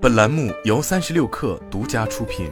本栏目由三十六氪独家出品。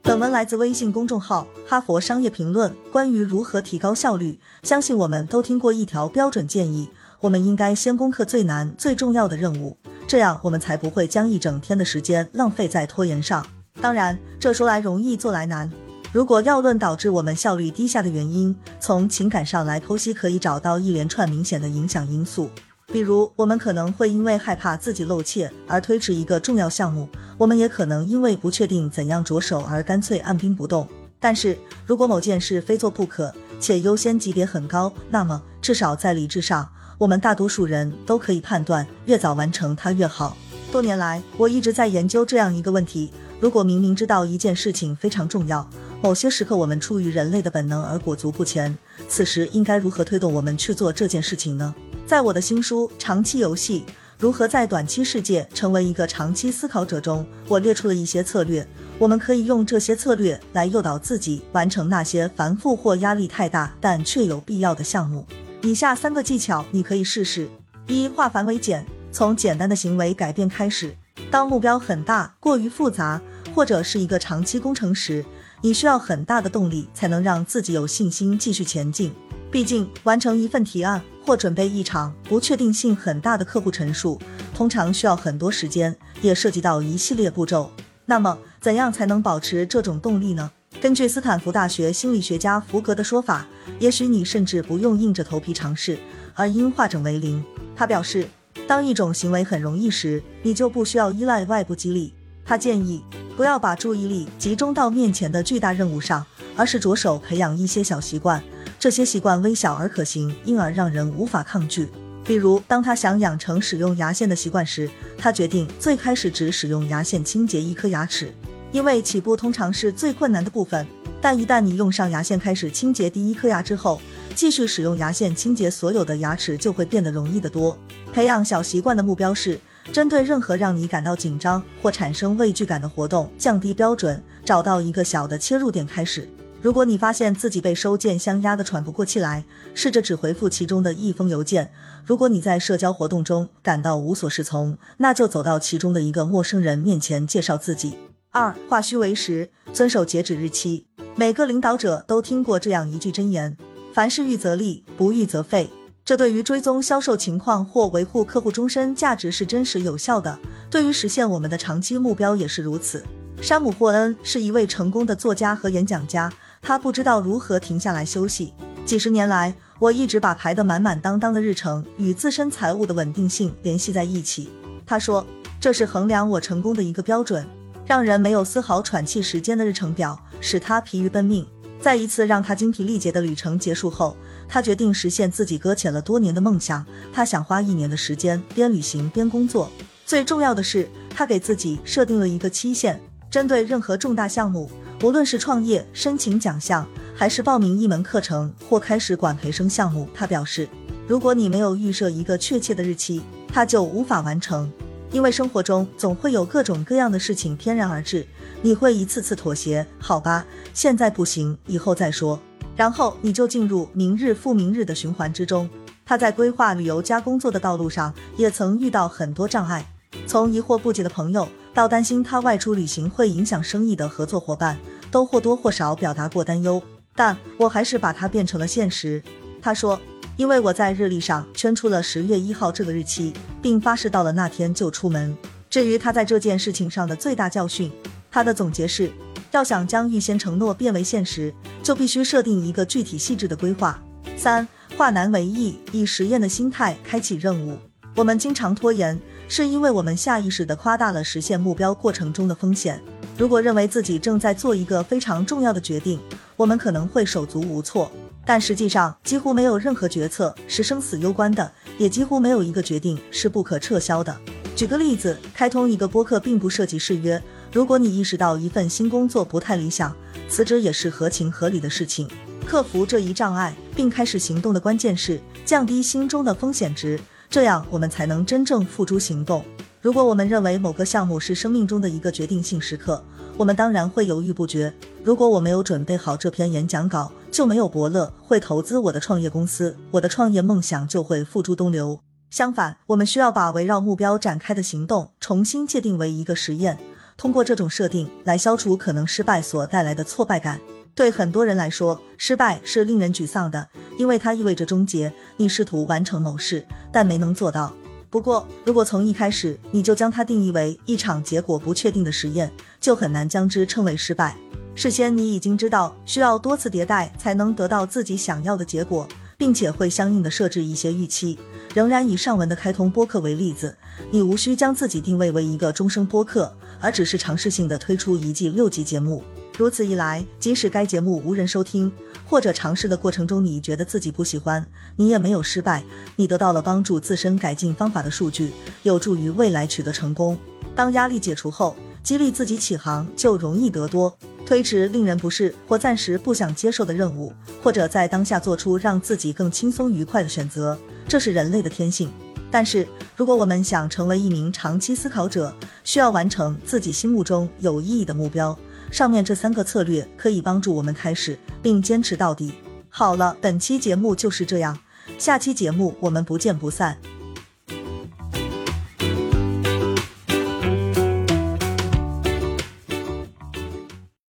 本文来自微信公众号《哈佛商业评论》。关于如何提高效率，相信我们都听过一条标准建议：我们应该先攻克最难、最重要的任务，这样我们才不会将一整天的时间浪费在拖延上。当然，这说来容易，做来难。如果要论导致我们效率低下的原因，从情感上来剖析，可以找到一连串明显的影响因素。比如，我们可能会因为害怕自己露怯而推迟一个重要项目；我们也可能因为不确定怎样着手而干脆按兵不动。但是如果某件事非做不可，且优先级别很高，那么至少在理智上，我们大多数人都可以判断，越早完成它越好。多年来，我一直在研究这样一个问题：如果明明知道一件事情非常重要，某些时刻我们出于人类的本能而裹足不前，此时应该如何推动我们去做这件事情呢？在我的新书《长期游戏：如何在短期世界成为一个长期思考者》中，我列出了一些策略，我们可以用这些策略来诱导自己完成那些繁复或压力太大但却有必要的项目。以下三个技巧你可以试试：一、化繁为简，从简单的行为改变开始。当目标很大、过于复杂，或者是一个长期工程时，你需要很大的动力才能让自己有信心继续前进。毕竟，完成一份提案或准备一场不确定性很大的客户陈述，通常需要很多时间，也涉及到一系列步骤。那么，怎样才能保持这种动力呢？根据斯坦福大学心理学家福格的说法，也许你甚至不用硬着头皮尝试，而应化整为零。他表示，当一种行为很容易时，你就不需要依赖外部激励。他建议。不要把注意力集中到面前的巨大任务上，而是着手培养一些小习惯。这些习惯微小而可行，因而让人无法抗拒。比如，当他想养成使用牙线的习惯时，他决定最开始只使用牙线清洁一颗牙齿，因为起步通常是最困难的部分。但一旦你用上牙线开始清洁第一颗牙之后，继续使用牙线清洁所有的牙齿就会变得容易得多。培养小习惯的目标是。针对任何让你感到紧张或产生畏惧感的活动，降低标准，找到一个小的切入点开始。如果你发现自己被收件箱压得喘不过气来，试着只回复其中的一封邮件。如果你在社交活动中感到无所适从，那就走到其中的一个陌生人面前介绍自己。二，化虚为实，遵守截止日期。每个领导者都听过这样一句箴言：凡事预则立，不预则废。这对于追踪销售情况或维护客户终身价值是真实有效的，对于实现我们的长期目标也是如此。山姆·霍恩是一位成功的作家和演讲家，他不知道如何停下来休息。几十年来，我一直把排得满满当当的日程与自身财务的稳定性联系在一起。他说，这是衡量我成功的一个标准。让人没有丝毫喘气时间的日程表，使他疲于奔命。在一次让他精疲力竭的旅程结束后，他决定实现自己搁浅了多年的梦想。他想花一年的时间边旅行边工作。最重要的是，他给自己设定了一个期限。针对任何重大项目，无论是创业、申请奖项，还是报名一门课程或开始管培生项目，他表示，如果你没有预设一个确切的日期，他就无法完成。因为生活中总会有各种各样的事情天然而至，你会一次次妥协。好吧，现在不行，以后再说。然后你就进入明日复明日的循环之中。他在规划旅游加工作的道路上，也曾遇到很多障碍，从疑惑不解的朋友，到担心他外出旅行会影响生意的合作伙伴，都或多或少表达过担忧。但我还是把它变成了现实。他说。因为我在日历上圈出了十月一号这个日期，并发誓到了那天就出门。至于他在这件事情上的最大教训，他的总结是：要想将预先承诺变为现实，就必须设定一个具体细致的规划。三化难为易，以实验的心态开启任务。我们经常拖延，是因为我们下意识地夸大了实现目标过程中的风险。如果认为自己正在做一个非常重要的决定，我们可能会手足无措。但实际上，几乎没有任何决策是生死攸关的，也几乎没有一个决定是不可撤销的。举个例子，开通一个播客并不涉及誓约。如果你意识到一份新工作不太理想，辞职也是合情合理的事情。克服这一障碍并开始行动的关键是降低心中的风险值，这样我们才能真正付诸行动。如果我们认为某个项目是生命中的一个决定性时刻，我们当然会犹豫不决。如果我没有准备好这篇演讲稿，就没有伯乐会投资我的创业公司，我的创业梦想就会付诸东流。相反，我们需要把围绕目标展开的行动重新界定为一个实验，通过这种设定来消除可能失败所带来的挫败感。对很多人来说，失败是令人沮丧的，因为它意味着终结。你试图完成某事，但没能做到。不过，如果从一开始你就将它定义为一场结果不确定的实验，就很难将之称为失败。事先你已经知道需要多次迭代才能得到自己想要的结果，并且会相应的设置一些预期。仍然以上文的开通播客为例子，你无需将自己定位为一个终生播客，而只是尝试性的推出一季六集节目。如此一来，即使该节目无人收听，或者尝试的过程中你觉得自己不喜欢，你也没有失败，你得到了帮助自身改进方法的数据，有助于未来取得成功。当压力解除后，激励自己起航就容易得多。推迟令人不适或暂时不想接受的任务，或者在当下做出让自己更轻松愉快的选择，这是人类的天性。但是，如果我们想成为一名长期思考者，需要完成自己心目中有意义的目标。上面这三个策略可以帮助我们开始并坚持到底。好了，本期节目就是这样，下期节目我们不见不散。